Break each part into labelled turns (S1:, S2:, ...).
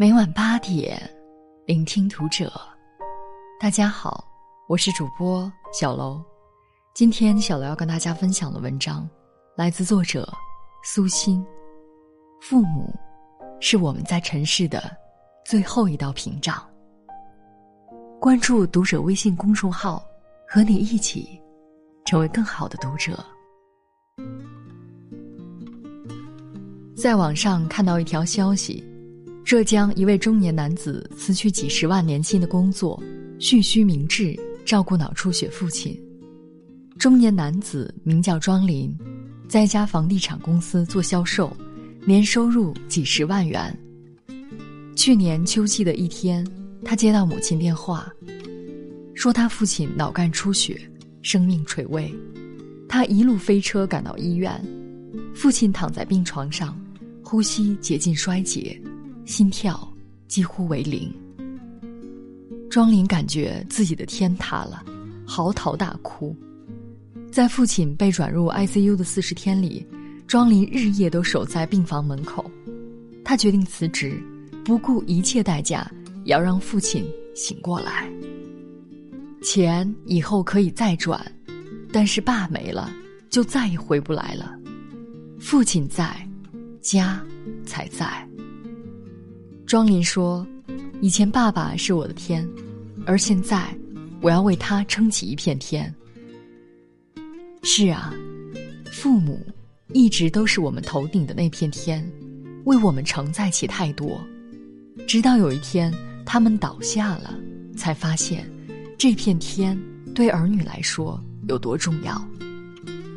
S1: 每晚八点，聆听读者。大家好，我是主播小楼。今天小楼要跟大家分享的文章，来自作者苏欣。父母是我们在尘世的最后一道屏障。关注读者微信公众号，和你一起成为更好的读者。在网上看到一条消息：浙江一位中年男子辞去几十万年薪的工作，蓄须明志照顾脑出血父亲。中年男子名叫庄林，在一家房地产公司做销售，年收入几十万元。去年秋季的一天，他接到母亲电话，说他父亲脑干出血，生命垂危。他一路飞车赶到医院，父亲躺在病床上。呼吸接近衰竭，心跳几乎为零。庄林感觉自己的天塌了，嚎啕大哭。在父亲被转入 ICU 的四十天里，庄林日夜都守在病房门口。他决定辞职，不顾一切代价也要让父亲醒过来。钱以后可以再赚，但是爸没了，就再也回不来了。父亲在。家才在。庄林说：“以前爸爸是我的天，而现在，我要为他撑起一片天。”是啊，父母一直都是我们头顶的那片天，为我们承载起太多。直到有一天他们倒下了，才发现这片天对儿女来说有多重要。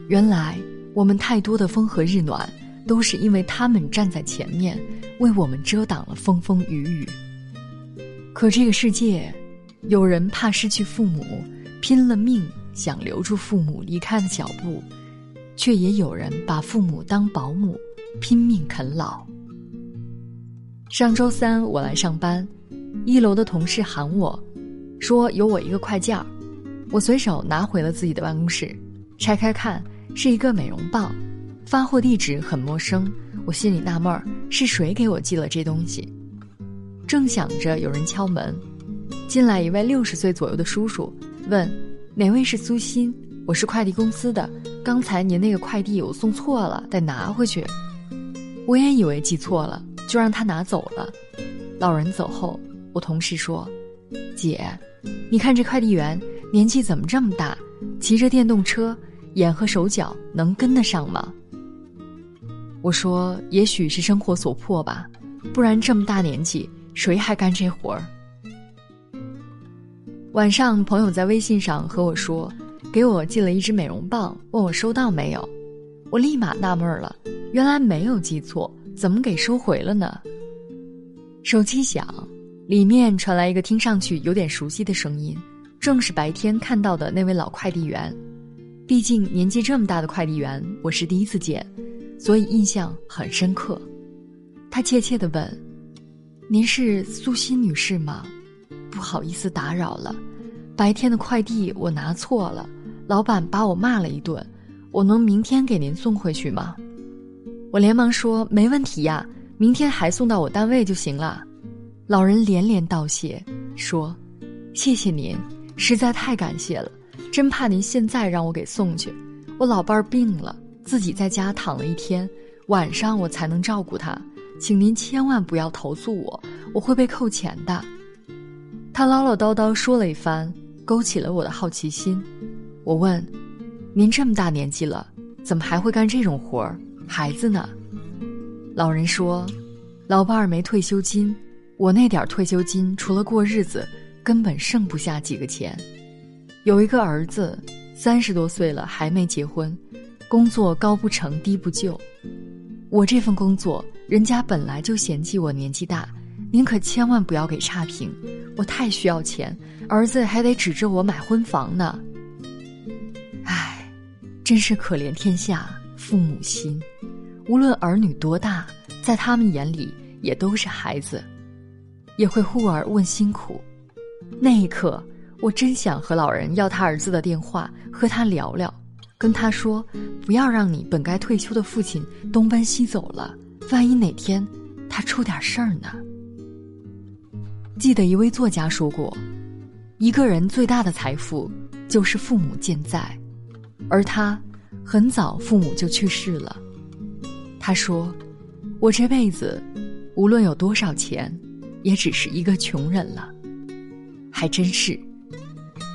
S1: 原来我们太多的风和日暖。都是因为他们站在前面，为我们遮挡了风风雨雨。可这个世界，有人怕失去父母，拼了命想留住父母离开的脚步，却也有人把父母当保姆，拼命啃老。上周三我来上班，一楼的同事喊我，说有我一个快件儿，我随手拿回了自己的办公室，拆开看，是一个美容棒。发货地址很陌生，我心里纳闷儿，是谁给我寄了这东西？正想着，有人敲门，进来一位六十岁左右的叔叔，问：“哪位是苏欣？我是快递公司的，刚才您那个快递我送错了，得拿回去。”我也以为寄错了，就让他拿走了。老人走后，我同事说：“姐，你看这快递员年纪怎么这么大？骑着电动车，眼和手脚能跟得上吗？”我说：“也许是生活所迫吧，不然这么大年纪，谁还干这活儿？”晚上，朋友在微信上和我说，给我寄了一支美容棒，问我收到没有。我立马纳闷了，原来没有寄错，怎么给收回了呢？手机响，里面传来一个听上去有点熟悉的声音，正是白天看到的那位老快递员。毕竟年纪这么大的快递员，我是第一次见。所以印象很深刻，他怯怯地问：“您是苏欣女士吗？不好意思打扰了，白天的快递我拿错了，老板把我骂了一顿，我能明天给您送回去吗？”我连忙说：“没问题呀，明天还送到我单位就行了。”老人连连道谢，说：“谢谢您，实在太感谢了，真怕您现在让我给送去，我老伴儿病了。”自己在家躺了一天，晚上我才能照顾他，请您千万不要投诉我，我会被扣钱的。他唠唠叨叨说了一番，勾起了我的好奇心。我问：“您这么大年纪了，怎么还会干这种活儿？孩子呢？”老人说：“老伴儿没退休金，我那点退休金除了过日子，根本剩不下几个钱。有一个儿子，三十多岁了还没结婚。”工作高不成低不就，我这份工作人家本来就嫌弃我年纪大，您可千万不要给差评，我太需要钱，儿子还得指着我买婚房呢。唉，真是可怜天下父母心，无论儿女多大，在他们眼里也都是孩子，也会忽而问辛苦。那一刻，我真想和老人要他儿子的电话，和他聊聊。跟他说：“不要让你本该退休的父亲东奔西走了，万一哪天他出点事儿呢？”记得一位作家说过：“一个人最大的财富就是父母健在。”而他很早父母就去世了。他说：“我这辈子无论有多少钱，也只是一个穷人了。”还真是。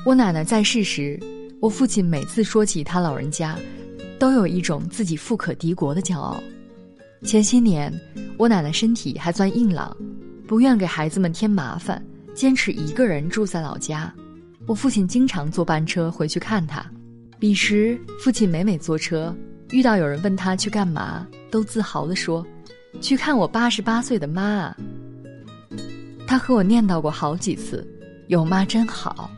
S1: 我奶奶在世时，我父亲每次说起他老人家，都有一种自己富可敌国的骄傲。前些年，我奶奶身体还算硬朗，不愿给孩子们添麻烦，坚持一个人住在老家。我父亲经常坐班车回去看她。彼时，父亲每每坐车，遇到有人问他去干嘛，都自豪地说：“去看我八十八岁的妈啊。”他和我念叨过好几次：“有妈真好，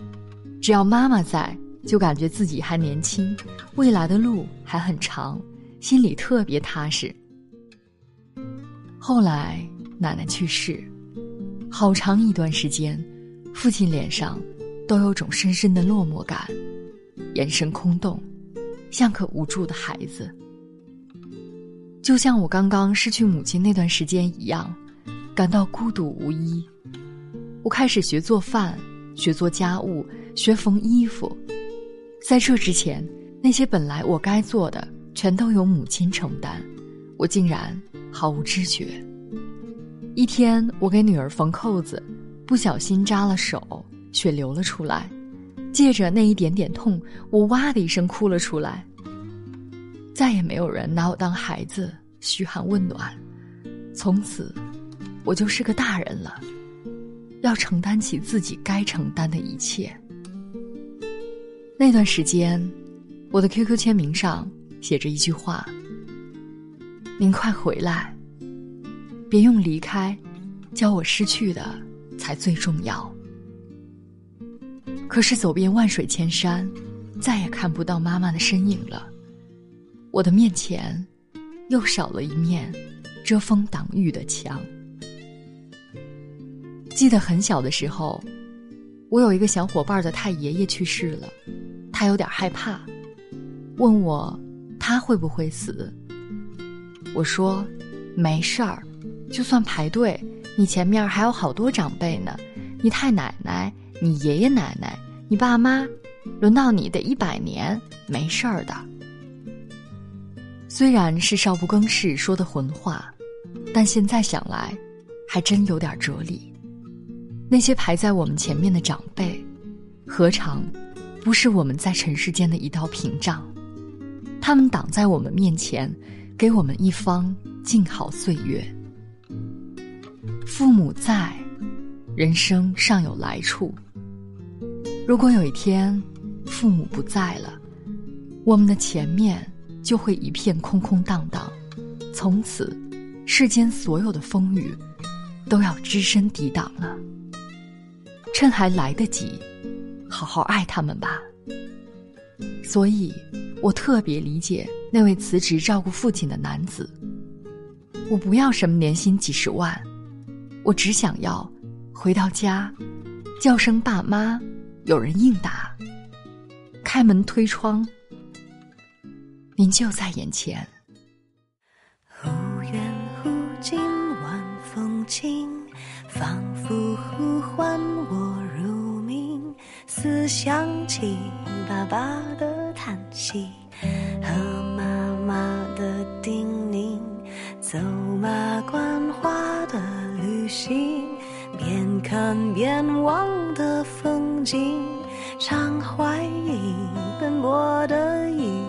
S1: 只要妈妈在，就感觉自己还年轻，未来的路还很长，心里特别踏实。”后来奶奶去世，好长一段时间，父亲脸上都有种深深的落寞感，眼神空洞，像个无助的孩子。就像我刚刚失去母亲那段时间一样，感到孤独无依。我开始学做饭，学做家务，学缝衣服。在这之前，那些本来我该做的，全都由母亲承担，我竟然。毫无知觉。一天，我给女儿缝扣子，不小心扎了手，血流了出来。借着那一点点痛，我哇的一声哭了出来。再也没有人拿我当孩子嘘寒问暖，从此，我就是个大人了，要承担起自己该承担的一切。那段时间，我的 QQ 签名上写着一句话。您快回来！别用离开，教我失去的才最重要。可是走遍万水千山，再也看不到妈妈的身影了。我的面前，又少了一面遮风挡雨的墙。记得很小的时候，我有一个小伙伴的太爷爷去世了，他有点害怕，问我他会不会死。我说：“没事儿，就算排队，你前面还有好多长辈呢。你太奶奶、你爷爷奶奶、你爸妈，轮到你得一百年，没事儿的。”虽然是少不更事说的混话，但现在想来，还真有点哲理。那些排在我们前面的长辈，何尝不是我们在尘世间的一道屏障？他们挡在我们面前。给我们一方静好岁月。父母在，人生尚有来处。如果有一天父母不在了，我们的前面就会一片空空荡荡，从此世间所有的风雨都要只身抵挡了。趁还来得及，好好爱他们吧。所以，我特别理解。那位辞职照顾父亲的男子，我不要什么年薪几十万，我只想要回到家，叫声爸妈，有人应答，开门推窗，您就在眼前。
S2: 忽远忽近，晚风轻，仿佛呼唤我。次想起爸爸的叹息和妈妈的。叮咛，走马观花的旅行，边看边望的风景，常怀疑奔波的意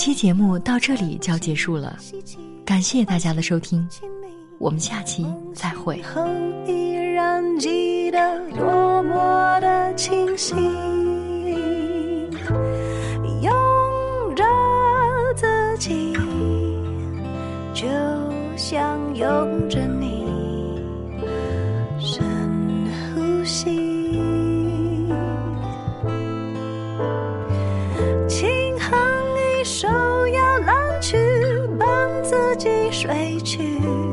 S1: 期节目到这里就要结束了，感谢大家的收听，我们下期再会。
S2: 然记得多么的清晰，睡去。